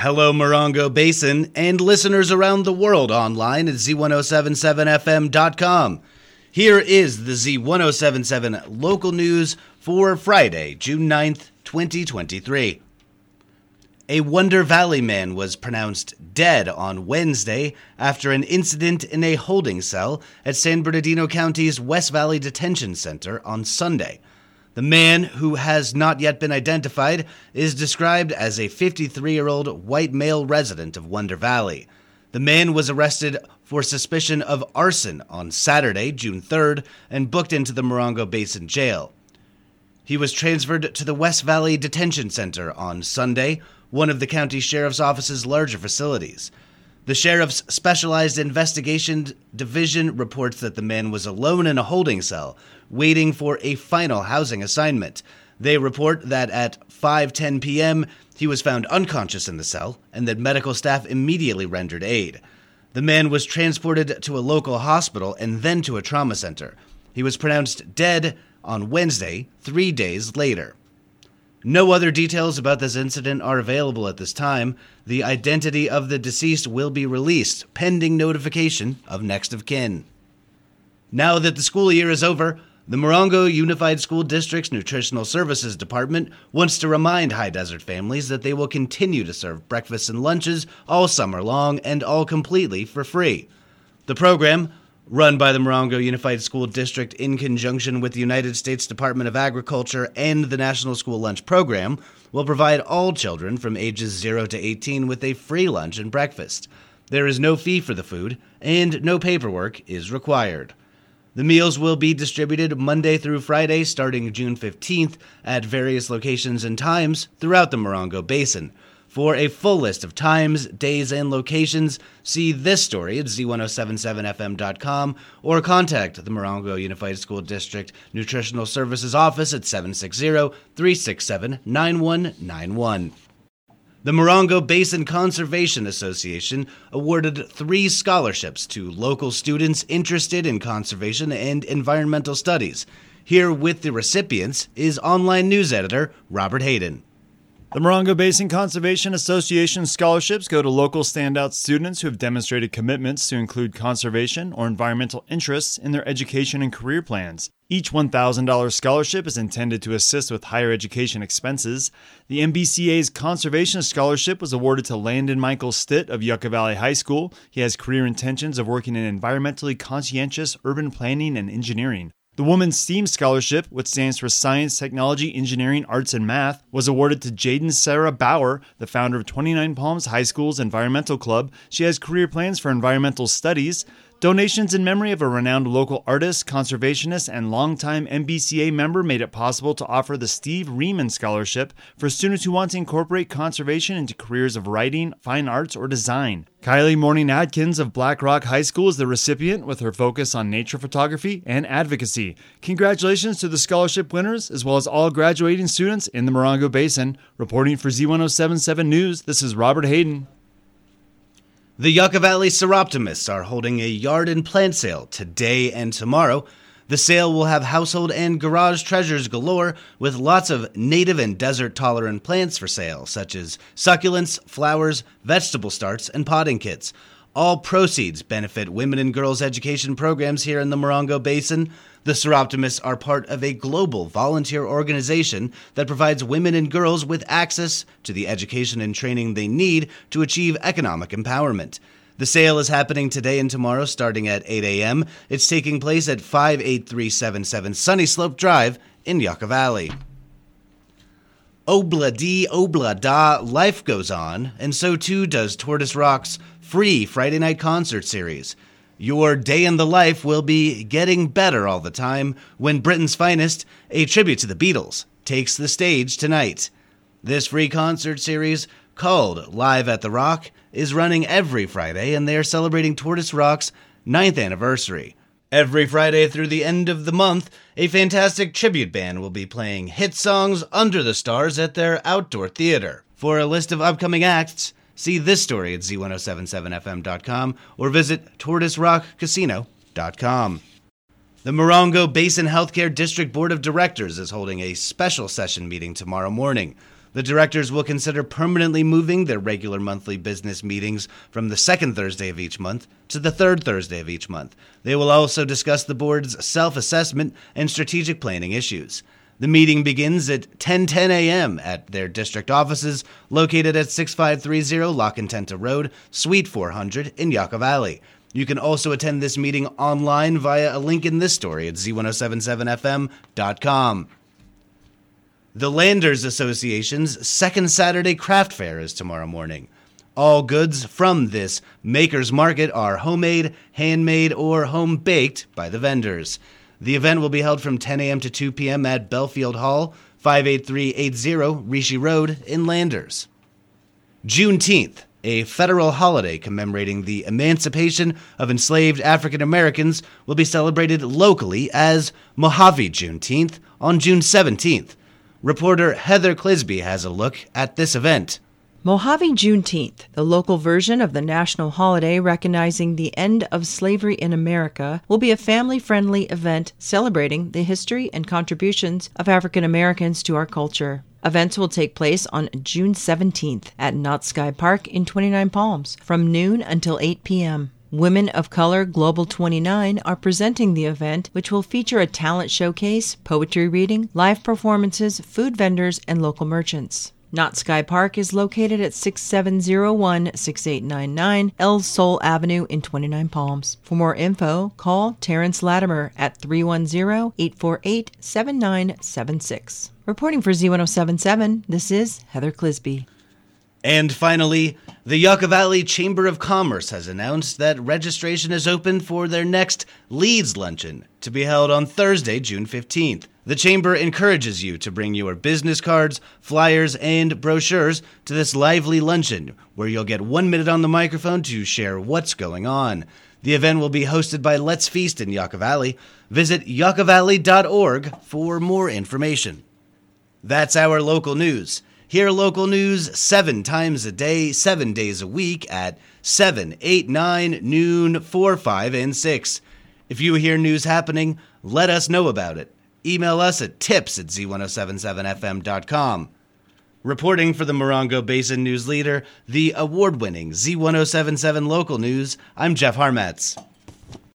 Hello, Morongo Basin, and listeners around the world online at Z1077FM.com. Here is the Z1077 local news for Friday, June 9th, 2023. A Wonder Valley man was pronounced dead on Wednesday after an incident in a holding cell at San Bernardino County's West Valley Detention Center on Sunday. The man, who has not yet been identified, is described as a 53 year old white male resident of Wonder Valley. The man was arrested for suspicion of arson on Saturday, June 3rd, and booked into the Morongo Basin Jail. He was transferred to the West Valley Detention Center on Sunday, one of the county sheriff's office's larger facilities. The sheriff's specialized investigation division reports that the man was alone in a holding cell, waiting for a final housing assignment. They report that at 5:10 p.m., he was found unconscious in the cell and that medical staff immediately rendered aid. The man was transported to a local hospital and then to a trauma center. He was pronounced dead on Wednesday, 3 days later. No other details about this incident are available at this time. The identity of the deceased will be released pending notification of next of kin. Now that the school year is over, the Morongo Unified School District's Nutritional Services Department wants to remind high desert families that they will continue to serve breakfasts and lunches all summer long and all completely for free. The program run by the Morongo Unified School District in conjunction with the United States Department of Agriculture and the National School Lunch Program, will provide all children from ages 0 to 18 with a free lunch and breakfast. There is no fee for the food, and no paperwork is required. The meals will be distributed Monday through Friday starting June 15th at various locations and times throughout the Morongo Basin. For a full list of times, days, and locations, see this story at z1077fm.com or contact the Morongo Unified School District Nutritional Services Office at 760 367 9191. The Morongo Basin Conservation Association awarded three scholarships to local students interested in conservation and environmental studies. Here with the recipients is online news editor Robert Hayden. The Morongo Basin Conservation Association scholarships go to local standout students who have demonstrated commitments to include conservation or environmental interests in their education and career plans. Each $1,000 scholarship is intended to assist with higher education expenses. The MBCA's Conservation Scholarship was awarded to Landon Michael Stitt of Yucca Valley High School. He has career intentions of working in environmentally conscientious urban planning and engineering. The Women's STEAM Scholarship, which stands for Science, Technology, Engineering, Arts, and Math, was awarded to Jaden Sarah Bauer, the founder of 29 Palms High School's Environmental Club. She has career plans for environmental studies. Donations in memory of a renowned local artist, conservationist, and longtime MBCA member made it possible to offer the Steve Riemann Scholarship for students who want to incorporate conservation into careers of writing, fine arts, or design. Kylie Morning Adkins of Black Rock High School is the recipient with her focus on nature photography and advocacy. Congratulations to the scholarship winners as well as all graduating students in the Morongo Basin. Reporting for Z1077 News, this is Robert Hayden. The Yucca Valley Soroptimists are holding a yard and plant sale today and tomorrow. The sale will have household and garage treasures galore with lots of native and desert tolerant plants for sale, such as succulents, flowers, vegetable starts, and potting kits. All proceeds benefit women and girls education programs here in the Morongo Basin. The Soroptimists are part of a global volunteer organization that provides women and girls with access to the education and training they need to achieve economic empowerment. The sale is happening today and tomorrow starting at 8 a.m. It's taking place at 58377 Sunny Slope Drive in Yucca Valley. Obla di obla da, life goes on, and so too does Tortoise Rock's free Friday night concert series. Your day in the life will be getting better all the time when Britain's Finest, a tribute to the Beatles, takes the stage tonight. This free concert series, called Live at the Rock, is running every Friday and they are celebrating Tortoise Rock's ninth anniversary. Every Friday through the end of the month, a fantastic tribute band will be playing hit songs under the stars at their outdoor theater. For a list of upcoming acts, See this story at z1077fm.com or visit tortoiserockcasino.com. The Morongo Basin Healthcare District Board of Directors is holding a special session meeting tomorrow morning. The directors will consider permanently moving their regular monthly business meetings from the second Thursday of each month to the third Thursday of each month. They will also discuss the board's self assessment and strategic planning issues. The meeting begins at 10:10 a.m. at their district offices located at 6530 La Contenta Road, Suite 400 in Yucca Valley. You can also attend this meeting online via a link in this story at z1077fm.com. The Landers Association's second Saturday craft fair is tomorrow morning. All goods from this maker's market are homemade, handmade, or home baked by the vendors. The event will be held from 10 a.m. to 2 p.m. at Belfield Hall, 58380 Reche Road in Landers. Juneteenth, a federal holiday commemorating the emancipation of enslaved African Americans, will be celebrated locally as Mojave Juneteenth on June 17th. Reporter Heather Clisby has a look at this event. Mojave Juneteenth, the local version of the national holiday recognizing the end of slavery in America, will be a family friendly event celebrating the history and contributions of African Americans to our culture. Events will take place on June 17th at Knott Sky Park in 29 Palms from noon until 8 p.m. Women of Color Global 29 are presenting the event, which will feature a talent showcase, poetry reading, live performances, food vendors, and local merchants. Knott Sky Park is located at 6701 6899 El Sol Avenue in 29 Palms. For more info, call Terrence Latimer at 310 848 7976. Reporting for Z1077, this is Heather Clisby. And finally, the Yucca Valley Chamber of Commerce has announced that registration is open for their next Leads Luncheon to be held on Thursday, June 15th. The Chamber encourages you to bring your business cards, flyers, and brochures to this lively luncheon, where you'll get one minute on the microphone to share what's going on. The event will be hosted by Let's Feast in Yucca Valley. Visit yuccavalley.org for more information. That's our local news. Hear local news seven times a day, seven days a week at 7, 8, 9, noon, 4, 5, and 6. If you hear news happening, let us know about it. Email us at tips at z1077fm.com. Reporting for the Morongo Basin News Leader, the award winning Z1077 Local News, I'm Jeff Harmetz.